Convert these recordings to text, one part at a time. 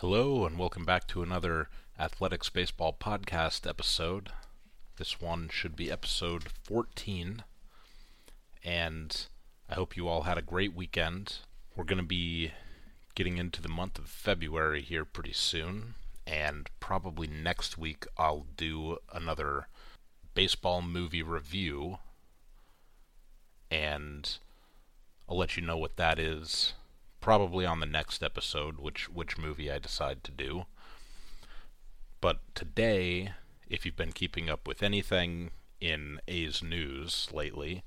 Hello, and welcome back to another Athletics Baseball Podcast episode. This one should be episode 14, and I hope you all had a great weekend. We're going to be getting into the month of February here pretty soon, and probably next week I'll do another baseball movie review, and I'll let you know what that is probably on the next episode which which movie I decide to do. But today, if you've been keeping up with anything in A's news lately,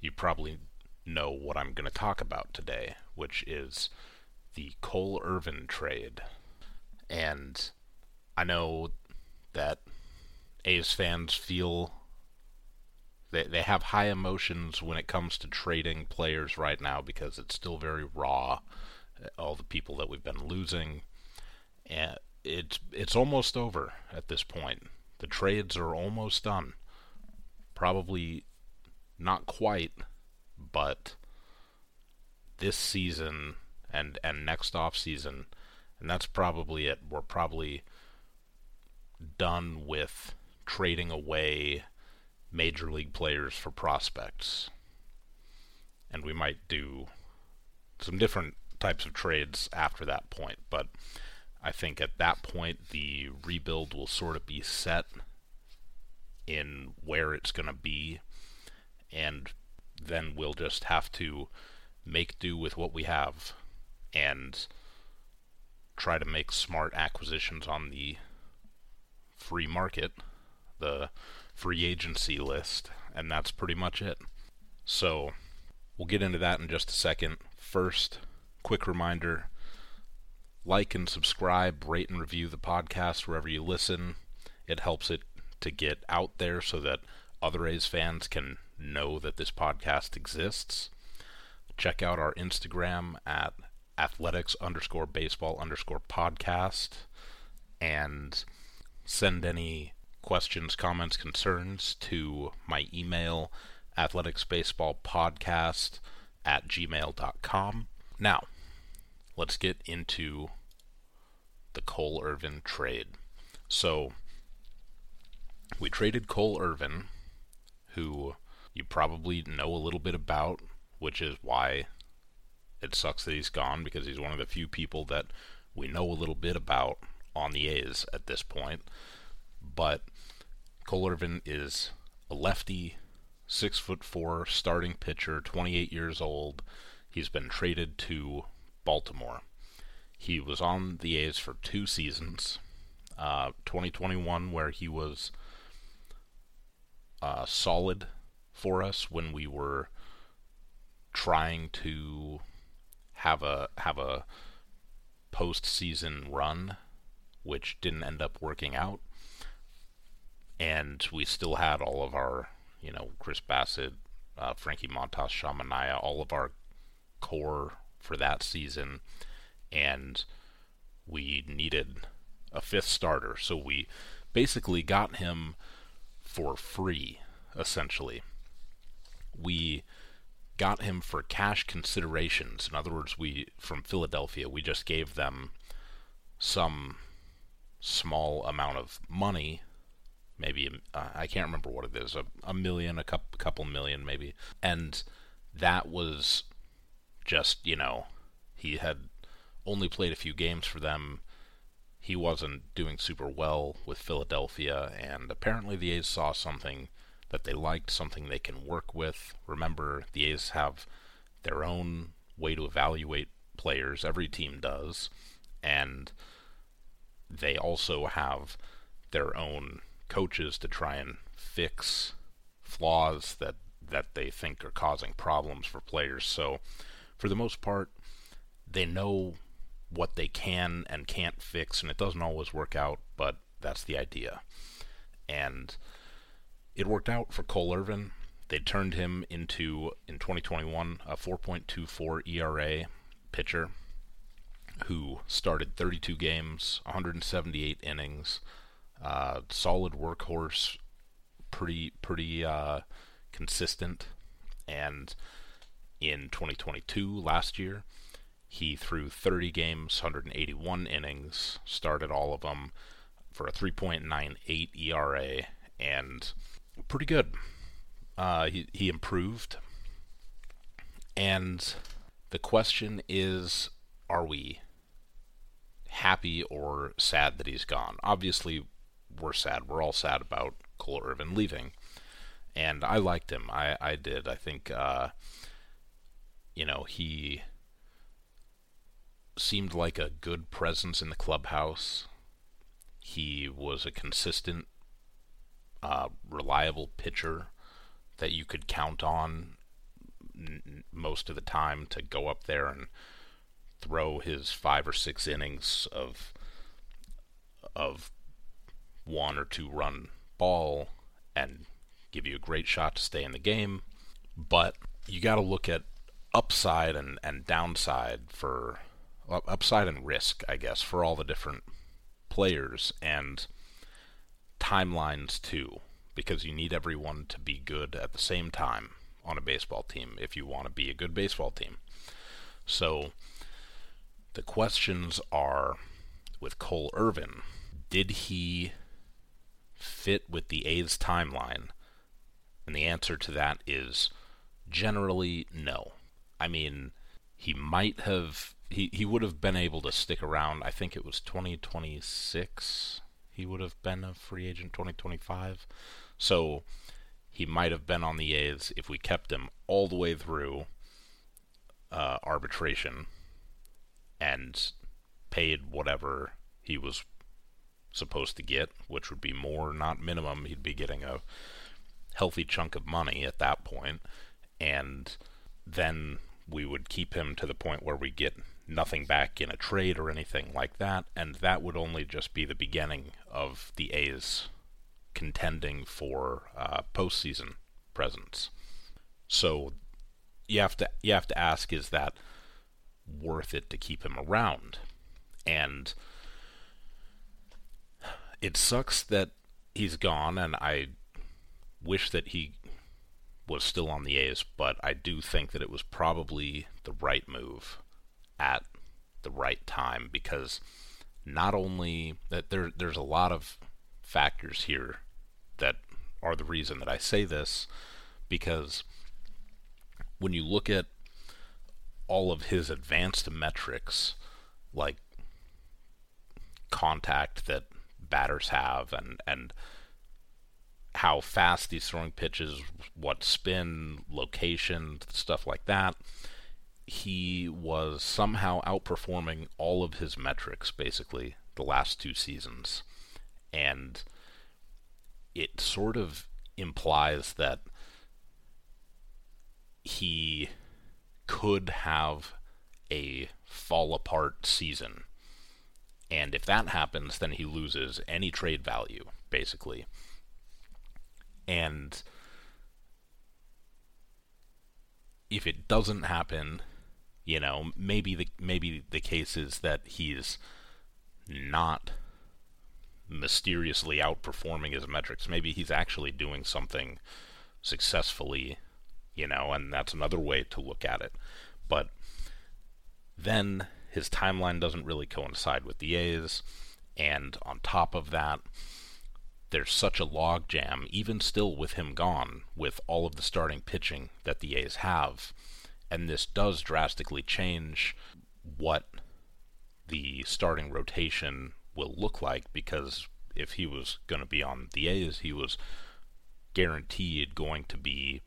you probably know what I'm going to talk about today, which is the Cole Irvin trade. And I know that A's fans feel they they have high emotions when it comes to trading players right now because it's still very raw. Uh, all the people that we've been losing, and it's it's almost over at this point. The trades are almost done. Probably not quite, but this season and and next off season, and that's probably it. We're probably done with trading away major league players for prospects. And we might do some different types of trades after that point, but I think at that point the rebuild will sort of be set in where it's going to be, and then we'll just have to make do with what we have and try to make smart acquisitions on the free market, the free agency list, and that's pretty much it. So, we'll get into that in just a second. First, quick reminder like and subscribe, rate and review the podcast wherever you listen. It helps it to get out there so that other A's fans can know that this podcast exists. Check out our Instagram at athletics underscore baseball underscore podcast and send any questions, comments, concerns to my email, athleticsbaseballpodcast at gmail.com. Now, let's get into the Cole Irvin trade. So, we traded Cole Irvin, who you probably know a little bit about, which is why it sucks that he's gone because he's one of the few people that we know a little bit about on the A's at this point. But Cole Irvin is a lefty, six foot four starting pitcher, 28 years old. He's been traded to Baltimore. He was on the A's for two seasons. Uh, 2021, where he was uh, solid for us when we were trying to have a have a postseason run, which didn't end up working out and we still had all of our, you know, Chris Bassitt, uh, Frankie Montas, Sean Manaea, all of our core for that season, and we needed a fifth starter, so we basically got him for free, essentially. We got him for cash considerations. In other words, we from Philadelphia, we just gave them some small amount of money maybe uh, I can't remember what it is, a, a million, a couple, couple million maybe, and that was just you know he had only played a few games for them. He wasn't doing super well with Philadelphia, and apparently the A's saw something that they liked, something they can work with. Remember, the A's have their own way to evaluate players, every team does, and they also have their own coaches to try and fix flaws that that they think are causing problems for players. So, for the most part, they know what they can and can't fix, and it doesn't always work out, but that's the idea. And it worked out for Cole Irvin. They turned him into, in 2021, a 4.24 ERA pitcher who started 32 games, 178 innings, uh, solid workhorse, pretty pretty uh, consistent, and in 2022 last year, He threw 30 games, 181 innings, started all of them for a 3.98 ERA, and pretty good. Uh, he he improved, and the question is, are we happy or sad that he's gone? Obviously, we're sad. We're all sad about Cole Irvin leaving, and I liked him. I I did. I think uh, you know he seemed like a good presence in the clubhouse. He was a consistent, uh, reliable pitcher that you could count on n- most of the time to go up there and throw his five or six innings of of one or two run ball and give you a great shot to stay in the game. But you got to look at upside and, and downside for upside and risk, I guess, for all the different players and timelines too, because you need everyone to be good at the same time on a baseball team if you want to be a good baseball team. So the questions are with Cole Irvin, did he fit with the A's timeline? And the answer to that is generally no. I mean, he might have he, he would have been able to stick around. I think it was 2026. He would have been a free agent 2025. So he might have been on the A's if we kept him all the way through uh, arbitration and paid whatever he was supposed to get, which would be more, not minimum. He'd be getting a healthy chunk of money at that point, and then we would keep him to the point where we get nothing back in a trade or anything like that, and that would only just be the beginning of the A's contending for uh, postseason presence. So you have to you have to ask: Is that worth it to keep him around? And it sucks that he's gone, and I wish that he was still on the A's, but I do think that it was probably the right move at the right time because not only that there there's a lot of factors here that are the reason that I say this because when you look at all of his advanced metrics like contact that batters have and and how fast he's throwing pitches, what spin, location, stuff like that. He was somehow outperforming all of his metrics basically the last two seasons. And it sort of implies that he could have a fall apart season and if that happens, then he loses any trade value, basically. And if it doesn't happen, you know, maybe the maybe the case is that he's not mysteriously outperforming his metrics. Maybe he's actually doing something successfully, you know, and that's another way to look at it. But then his timeline doesn't really coincide with the A's, and on top of that, there's such a logjam, even still with him gone, with all of the starting pitching that the A's have. And this does drastically change what the starting rotation will look like because if he was going to be on the A's, he was guaranteed going to be,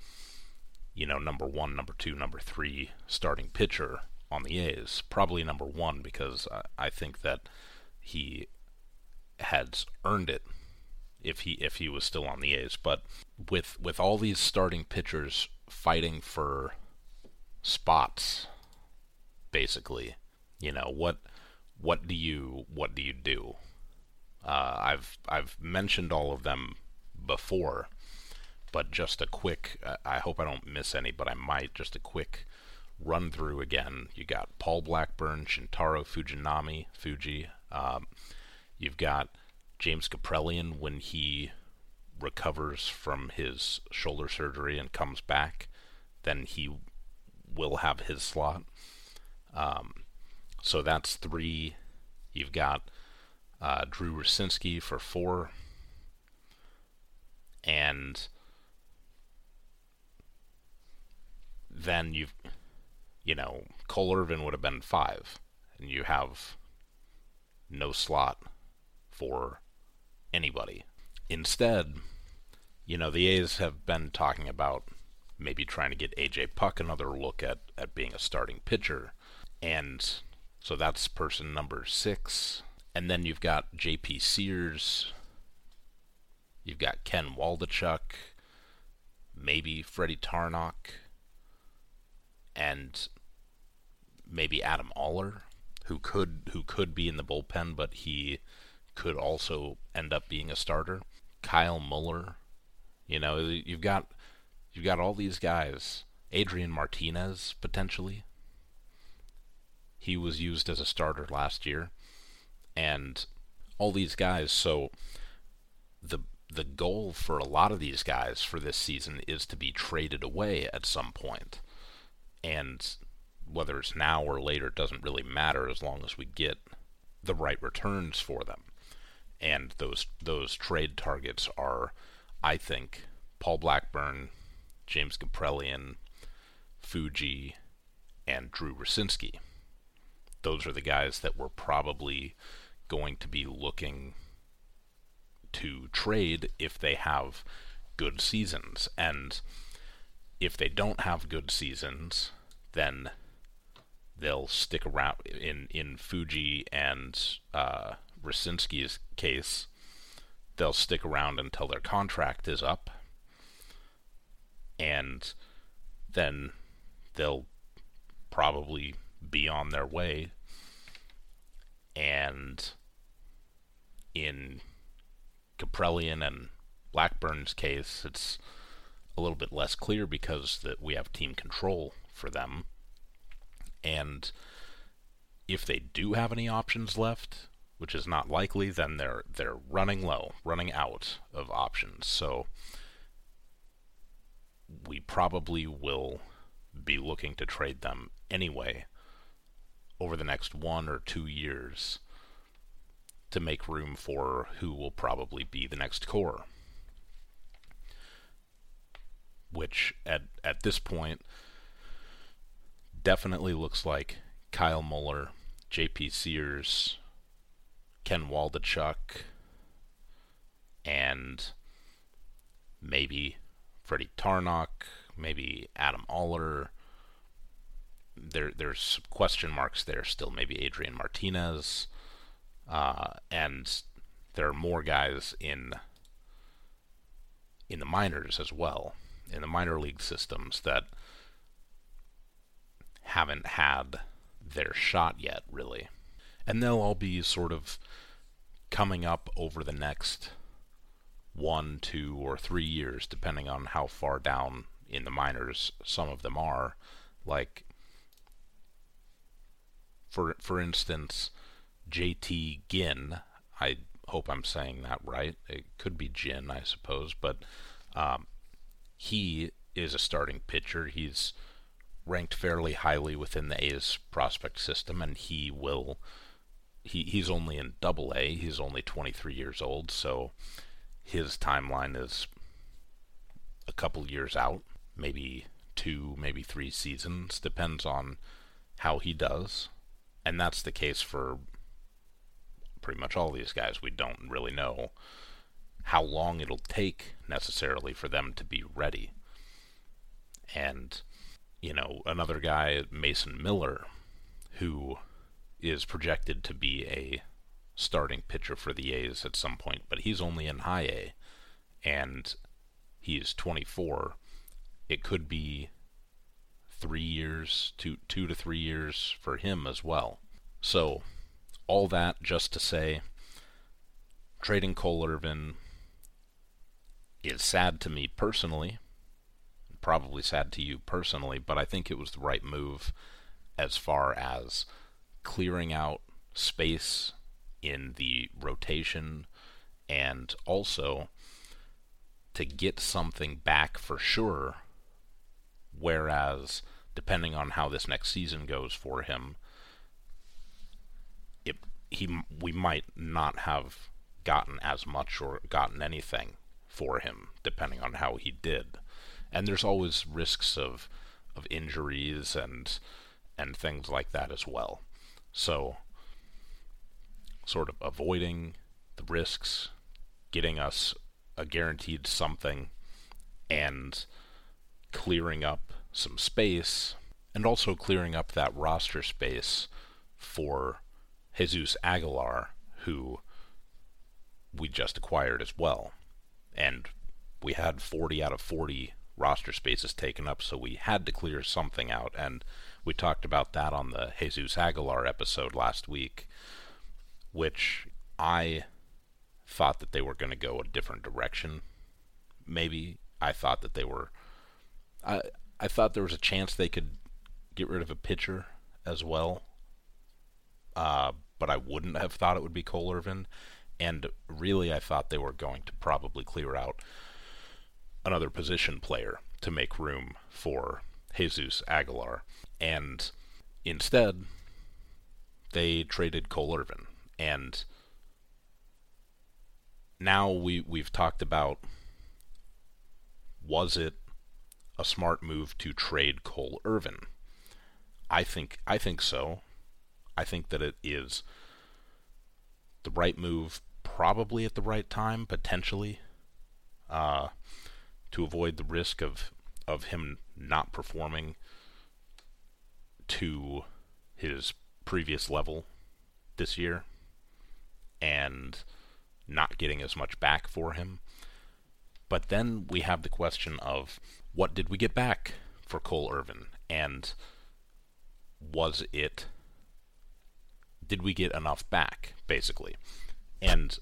you know, number one, number two, number three starting pitcher on the A's. Probably number one because I think that he had earned it if he if he was still on the A's. But with with all these starting pitchers fighting for spots, basically, you know what what do you what do you do? Uh, I've I've mentioned all of them before, but just a quick. I hope I don't miss any, but I might. Just a quick run through again. You got Paul Blackburn, Shintaro Fujinami, Fuji. Um, you've got James Kaprielian when he recovers from his shoulder surgery and comes back, then he will have his slot. Um, So that's three. You've got uh, Drew Rucinski for four. And then you've, you know, Cole Irvin would have been five. And you have no slot for anybody. Instead, you know, the A's have been talking about maybe trying to get AJ Puk another look at, at being a starting pitcher. And so that's person number six. And then you've got JP Sears. You've got Ken Waldichuk. Maybe Freddie Tarnok, And maybe Adam Oller, who could who could be in the bullpen, but he could also end up being a starter. Kyle Muller. You know, you've got you've got all these guys. Adrian Martinez potentially. He was used as a starter last year. And all these guys, so the the goal for a lot of these guys for this season is to be traded away at some point. And whether it's now or later it doesn't really matter as long as we get the right returns for them and those those trade targets are, I think, Paul Blackburn, James Kaprielian, Fuji, and Drew Rucinski. Those are the guys that we're probably going to be looking to trade if they have good seasons. And if they don't have good seasons, then they'll stick around in in Fuji and uh, Rucinski's case, they'll stick around until their contract is up, and then they'll probably be on their way. And in Kaprielian and Blackburn's case, it's a little bit less clear because that we have team control for them. And if they do have any options left, which is not likely, then they're they're running low, running out of options. So we probably will be looking to trade them anyway over the next one or two years to make room for who will probably be the next core. Which at at this point definitely looks like Kyle Muller, JP Sears, Ken Waldichuk, and maybe Freddie Tarnok, maybe Adam Oller. There, there's question marks there still. Maybe Adrian Martinez, uh, and there are more guys in in the minors as well, in the minor league systems that haven't had their shot yet, really and they'll all be sort of coming up over the next one, two, or three years, depending on how far down in the minors some of them are. Like, for for instance, JT Ginn. I hope I'm saying that right. It could be Jin, I suppose, but um, he is a starting pitcher. He's ranked fairly highly within the A's prospect system, and he will he he's only in double A. He's only 23 years old, so his timeline is a couple years out, maybe two, maybe three seasons, depends on how he does. And that's the case for pretty much all these guys. We don't really know how long it'll take necessarily for them to be ready. And, you know, another guy, Mason Miller, who is projected to be a starting pitcher for the A's at some point, but he's only in high A and he's 24. It could be three years, two, two to three years for him as well. So, all that just to say, trading Cole Irvin is sad to me personally, probably sad to you personally, but I think it was the right move as far as clearing out space in the rotation and also to get something back for sure. Whereas, depending on how this next season goes for him, he we might not have gotten as much or gotten anything for him, depending on how he did. And there's always risks of of injuries and and things like that as well. So sort of avoiding the risks, getting us a guaranteed something and clearing up some space and also clearing up that roster space for Jesus Aguilar who we just acquired as well. And we had 40 out of 40 roster spaces taken up, so we had to clear something out. And we talked about that on the Jesus Aguilar episode last week, which I thought that they were going to go a different direction. Maybe I thought that they were. I I thought there was a chance they could get rid of a pitcher as well. Uh, but I wouldn't have thought it would be Cole Irvin. And really, I thought they were going to probably clear out another position player to make room for Jesus Aguilar. And instead, they traded Cole Irvin. And now we, we've talked about was it a smart move to trade Cole Irvin? I think I think so. I think that it is the right move probably at the right time, potentially, uh, to avoid the risk of of him not performing to his previous level this year and not getting as much back for him. But then we have the question of what did we get back for Cole Irvin? And was it did we get enough back, basically? And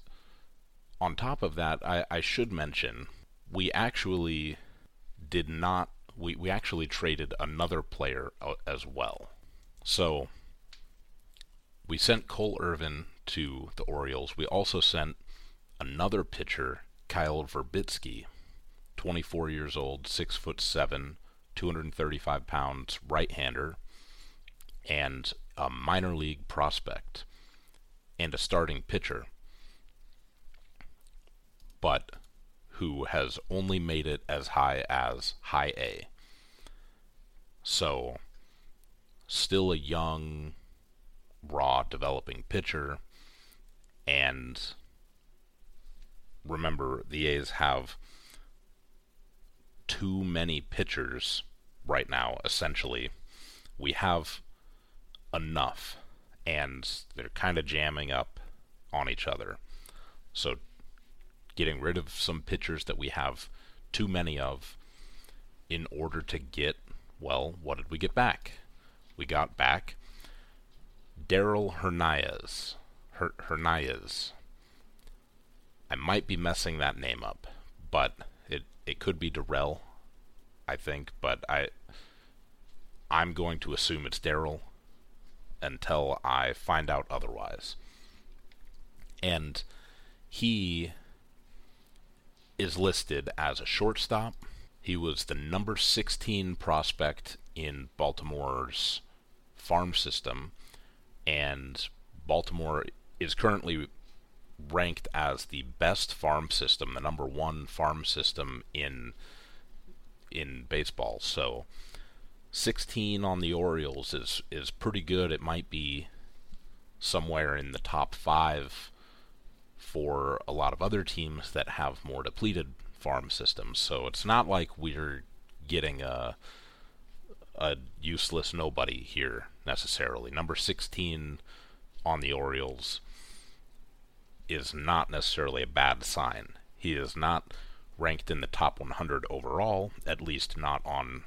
on top of that, I, I should mention we actually did not. We, we actually traded another player uh, as well. So we sent Cole Irvin to the Orioles. We also sent another pitcher, Kyle Virbitsky, 24 years old, six foot seven, 235 pounds, right-hander, and a minor league prospect, and a starting pitcher but who has only made it as high as high A. So, still a young, raw, developing pitcher. And remember, the A's have too many pitchers right now, essentially. We have enough, and they're kind of jamming up on each other. So getting rid of some pitchers that we have too many of in order to get, well, what did we get back? We got back Daryl Hernandez. Her- Hernandez. I might be messing that name up, but it it could be Darrell, I think, but I I'm going to assume it's Daryl until I find out otherwise. And he is listed as a shortstop. He was the number 16 prospect in Baltimore's farm system, and Baltimore is currently ranked as the best farm system, the number one farm system in in baseball. So 16 on the Orioles is is pretty good. It might be somewhere in the top 5 for a lot of other teams that have more depleted farm systems. So it's not like we're getting a a useless nobody here necessarily. Number 16 on the Orioles is not necessarily a bad sign. He is not ranked in the top 100 overall, at least not on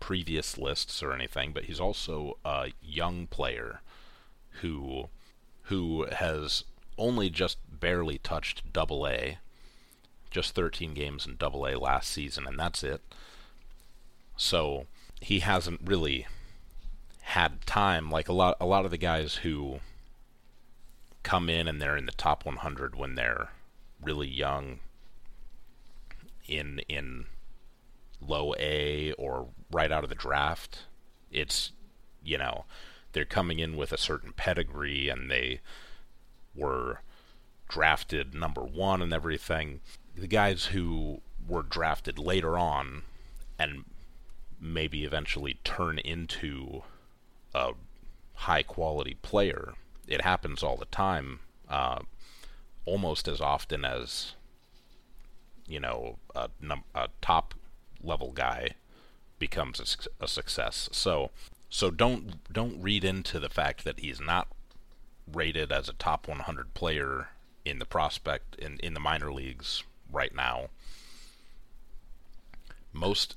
previous lists or anything, but he's also a young player who who has only just barely touched Double A, just 13 games in Double A last season, and that's it. So he hasn't really had time like a lot a lot of the guys who come in and they're in the top 100 when they're really young in in low A or right out of the draft. It's you know they're coming in with a certain pedigree and they were drafted number one and everything. The guys who were drafted later on and maybe eventually turn into a high quality player. It happens all the time, uh, almost as often as you know a, num- a top level guy becomes a, a success. So so don't don't read into the fact that he's not rated as a top 100 player in the prospect in in the minor leagues right now. Most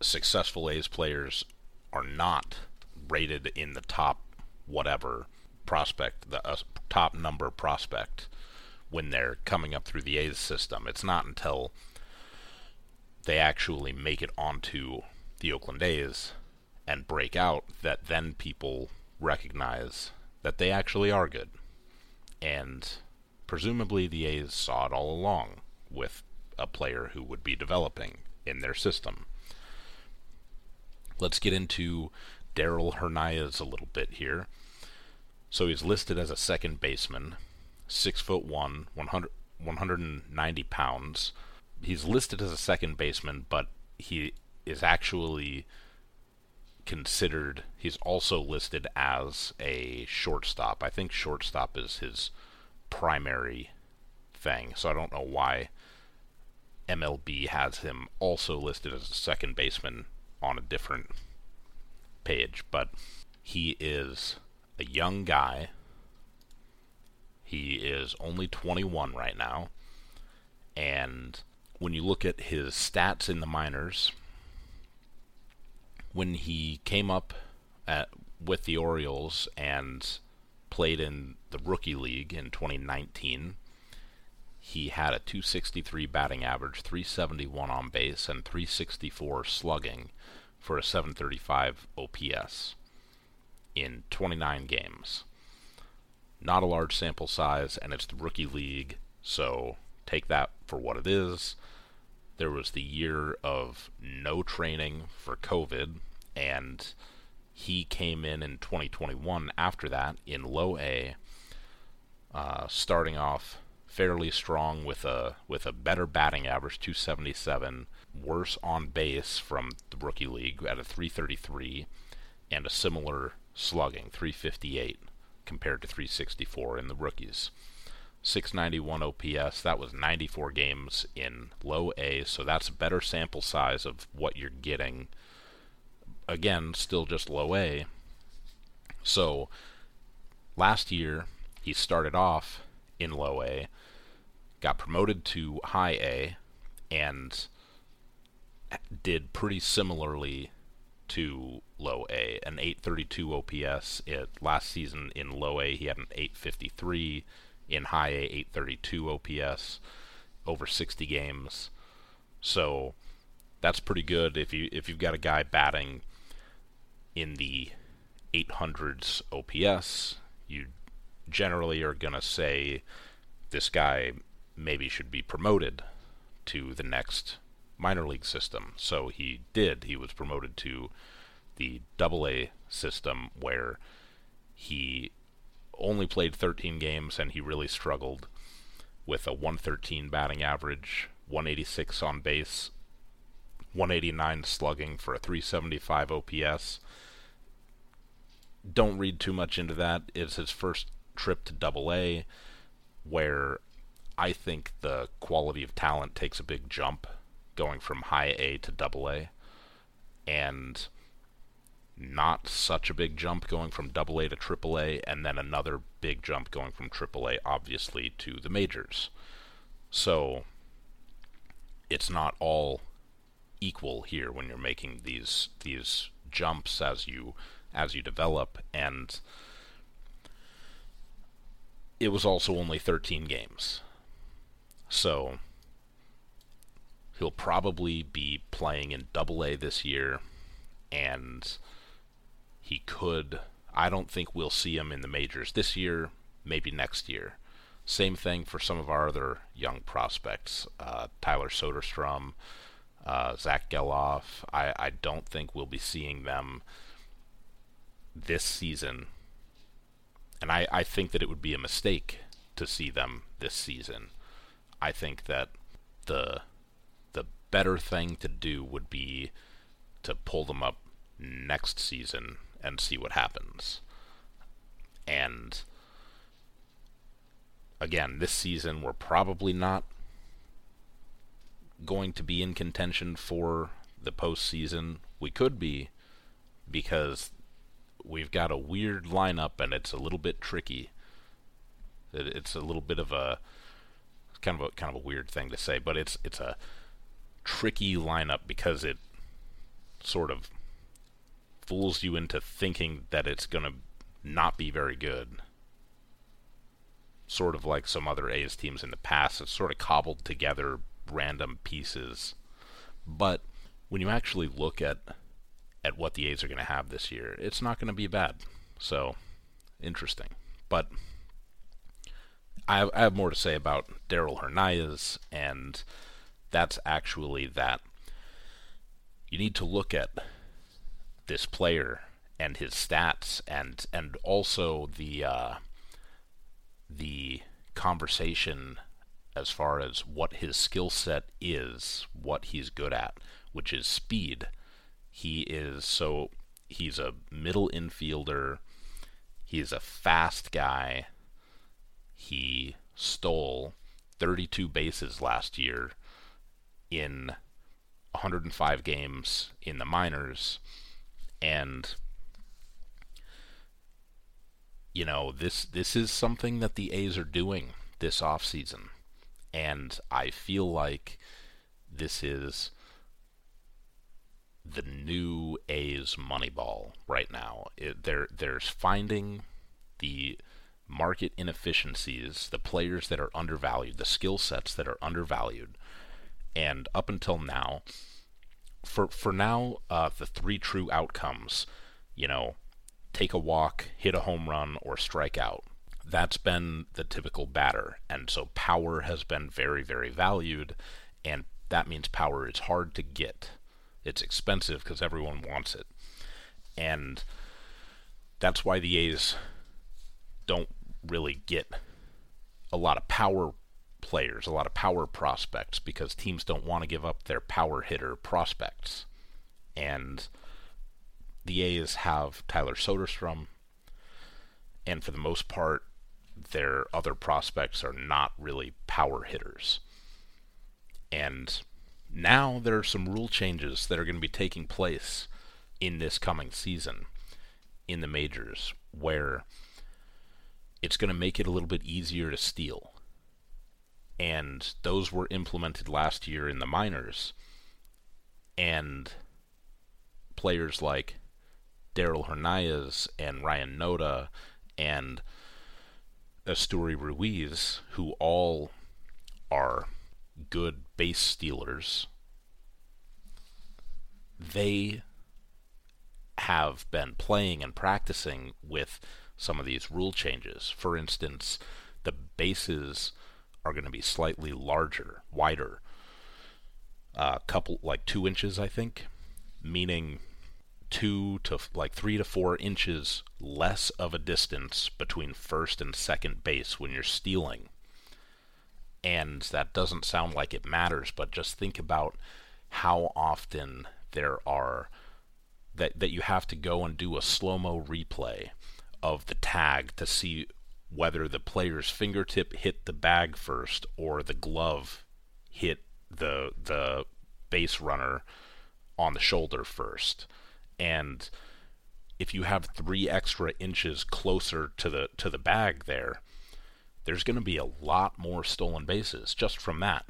successful A's players are not rated in the top whatever prospect, the uh, top number prospect when they're coming up through the A's system. It's not until they actually make it onto the Oakland A's and break out that then people recognize that they actually are good. And presumably the A's saw it all along with a player who would be developing in their system. Let's get into Daryl Hernaiz a little bit here. So he's listed as a second baseman, six foot one, 100, 190 pounds. He's listed as a second baseman, but he is actually considered. He's also listed as a shortstop. I think shortstop is his primary thing. So I don't know why MLB has him also listed as a second baseman on a different page, but he is a young guy. He is only 21 right now. And when you look at his stats in the minors, when he came up at, with the Orioles and played in the rookie league in 2019, he had a 263 batting average, 371 on base, and 364 slugging for a 735 OPS in 29 games. Not a large sample size, and it's the rookie league, so take that for what it is. There was the year of no training for COVID, and he came in in 2021 after that in low A, uh, starting off fairly strong with a with a better batting average, 277, worse on base from the rookie league at a 333, and a similar slugging, 358 compared to 364 in the rookies. 691 OPS, that was 94 games in low A, so that's a better sample size of what you're getting. Again, still just low A. So last year, he started off in low A, got promoted to high A, and did pretty similarly to low A. An 832 OPS it, last season in low A, he had an 853. In high A, 832 OPS over 60 games. So that's pretty good if you if you've got a guy batting in the 800s OPS, you generally are going to say this guy maybe should be promoted to the next minor league system. So he did. He was promoted to the double A system where he only played 13 games and he really struggled with a 113 batting average, 186 on base, 189 slugging for a 375 OPS. Don't read too much into that. It's his first trip to double A where I think the quality of talent takes a big jump going from high A to double A, and not such a big jump going from double A to triple A, and then another big jump going from triple A, obviously, to the majors. So it's not all equal here when you're making these these jumps as you as you develop and it was also only 13 games so he'll probably be playing in Double A this year, and he could. I don't think we'll see him in the majors this year. Maybe next year. Same thing for some of our other young prospects, uh, Tyler Soderstrom, uh, Zack Gelof. I, I don't think we'll be seeing them this season, and I, I think that it would be a mistake to see them this season. I think that the the better thing to do would be to pull them up next season and see what happens. And again, this season we're probably not going to be in contention for the postseason. We could be because we've got a weird lineup and it's a little bit tricky. It's a little bit of a kind of a kind of a weird thing to say, but it's it's a tricky lineup because it sort of fools you into thinking that it's going to not be very good. Sort of like some other A's teams in the past, it's sort of cobbled together random pieces. But when you actually look at at what the A's are going to have this year, it's not going to be bad. So, interesting. But I have, I have more to say about Daryl Hernandez, and that's actually that you need to look at this player and his stats, and and also the uh, the conversation as far as what his skill set is, what he's good at, which is speed. He is so he's a middle infielder. He's a fast guy. He stole 32 bases last year in 105 games in the minors and you know this this is something that the A's are doing this offseason and I feel like this is the new A's Moneyball right now. It, there, there's finding the market inefficiencies, the players that are undervalued, the skill sets that are undervalued, and up until now, for for now, uh, the three true outcomes, you know, take a walk, hit a home run, or strike out that's been the typical batter. And so power has been very, very valued, and that means power is hard to get. It's expensive because everyone wants it. And that's why the A's don't really get a lot of power players, a lot of power prospects, because teams don't want to give up their power hitter prospects. And the A's have Tyler Soderstrom, and for the most part, their other prospects are not really power hitters. And now there are some rule changes that are going to be taking place in this coming season in the majors where it's going to make it a little bit easier to steal. And those were implemented last year in the minors. And players like Daryl Hernandez and Ryan Noda and Esteury Ruiz, who all are good base stealers, they have been playing and practicing with some of these rule changes. For instance, the bases are going to be slightly larger, wider, a uh, couple like two inches, I think, meaning two to like three to four inches less of a distance between first and second base when you're stealing. And that doesn't sound like it matters, but just think about how often there are that that you have to go and do a slow-mo replay of the tag to see whether the player's fingertip hit the bag first or the glove hit the the base runner on the shoulder first and if you have three extra inches closer to the to the bag there, there's going to be a lot more stolen bases just from that.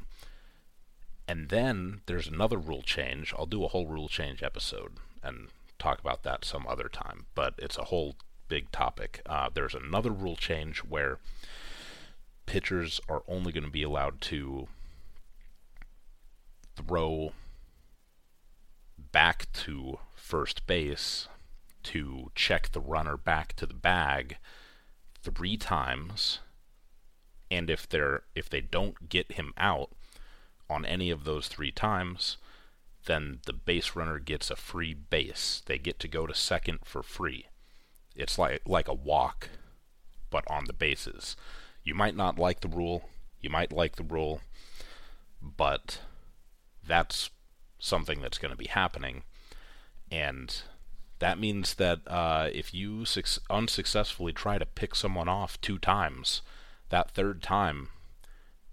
And then there's another rule change. I'll do a whole rule change episode and talk about that some other time, but it's a whole big topic. Uh, there's another rule change where pitchers are only going to be allowed to throw back to first base to check the runner back to the bag three times. And if they're if they don't get him out on any of those three times then the base runner gets a free base. They get to go to second for free It's like like a walk, but on the bases. You might not like the rule. You might like the rule, but that's something that's going to be happening, and that means that uh, if you su- unsuccessfully try to pick someone off two times, that third time,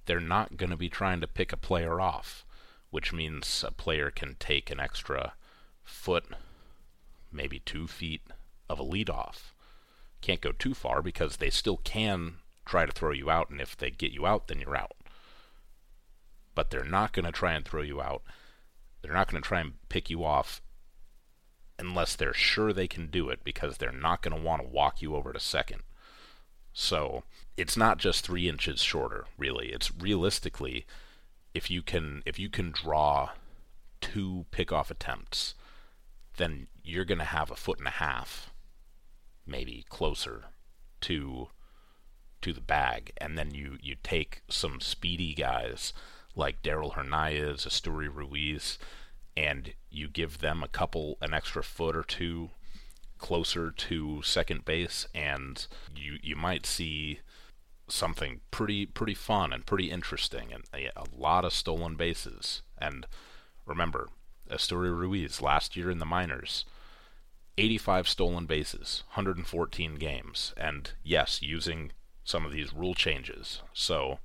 they're not going to be trying to pick a player off, which means a player can take an extra foot, maybe two feet of a lead off. Can't go too far because they still can try to throw you out, and if they get you out, then you're out. But they're not going to try and throw you out. They're not going to try and pick you off unless they're sure they can do it because they're not going to want to walk you over to second. So it's not just three inches shorter, really. It's realistically, if you can if you can draw two pickoff attempts, then you're going to have a foot and a half, maybe closer to to the bag, and then you you take some speedy guys like Darell Hernaiz, Esteury Ruiz, and you give them a couple an extra foot or two closer to second base, and you you might see something pretty pretty fun and pretty interesting, and a, a lot of stolen bases. And remember, Esteury Ruiz last year in the minors, 85 stolen bases, 114 games, and yes, using some of these rule changes. So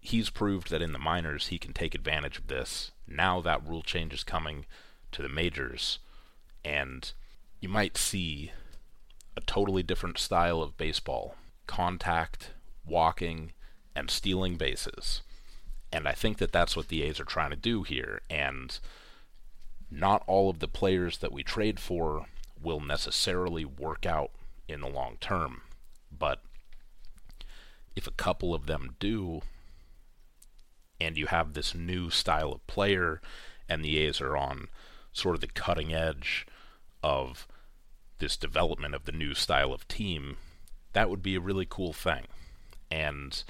he's proved that in the minors he can take advantage of this. Now that rule change is coming to the majors, and you might see a totally different style of baseball contact, walking, and stealing bases. And I think that that's what the A's are trying to do here. And not all of the players that we trade for will necessarily work out in the long term. But if a couple of them do, and you have this new style of player, and the A's are on sort of the cutting edge of this development of the new style of team, that would be a really cool thing. And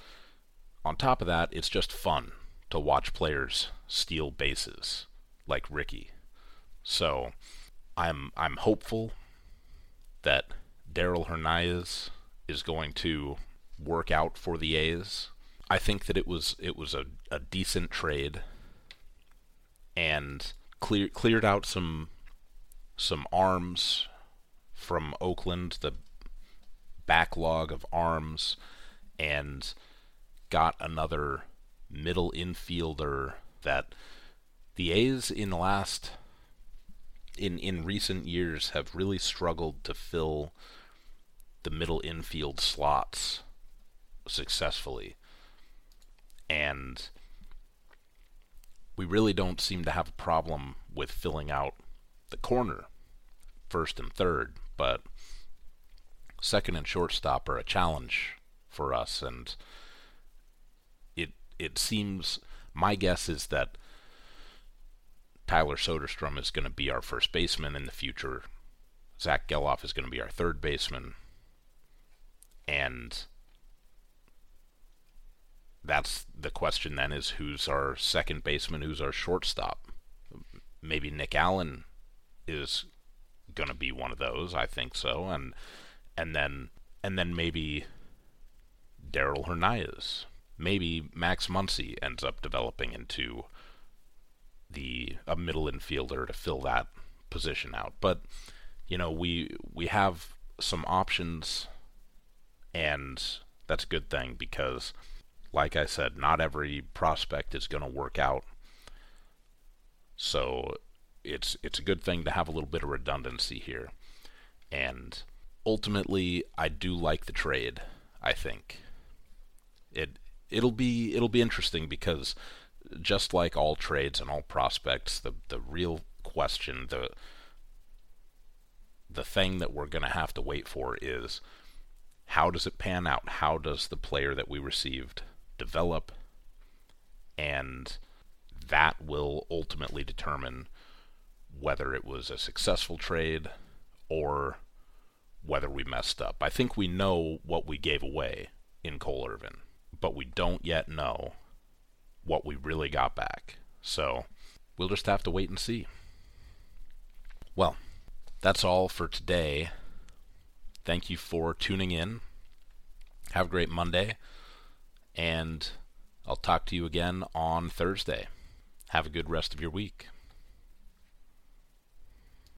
on top of that, it's just fun to watch players steal bases like Rickey. So I'm I'm hopeful that Darell Hernandez is going to work out for the A's. I think that it was it was a, a decent trade and clear, cleared out some some arms from Oakland, the backlog of arms, and got another middle infielder that the A's in the last in in recent years have really struggled to fill the middle infield slots successfully. And we really don't seem to have a problem with filling out the corner, first and third, but second and shortstop are a challenge for us, and it it seems my guess is that Tyler Soderstrom is going to be our first baseman in the future. Zach Gelof is going to be our third baseman, and that's the question then is who's our second baseman, who's our shortstop? Maybe Nick Allen is going to be one of those. I think so, and and then and then maybe Darell Hernaiz. Maybe Max Muncy ends up developing into the a middle infielder to fill that position out. But you know, we we have some options, and that's a good thing because like I said, not every prospect is going to work out. So it's it's a good thing to have a little bit of redundancy here. And ultimately, I do like the trade. I think it it'll be it'll be interesting because just like all trades and all prospects, the the real question, the the thing that we're going to have to wait for is how does it pan out? How does the player that we received develop, and that will ultimately determine whether it was a successful trade or whether we messed up. I think we know what we gave away in Cole Irvin, but we don't yet know what we really got back. So we'll just have to wait and see. Well, that's all for today thank you for tuning in. Have a great Monday, and I'll talk to you again on Thursday. Have a good rest of your week.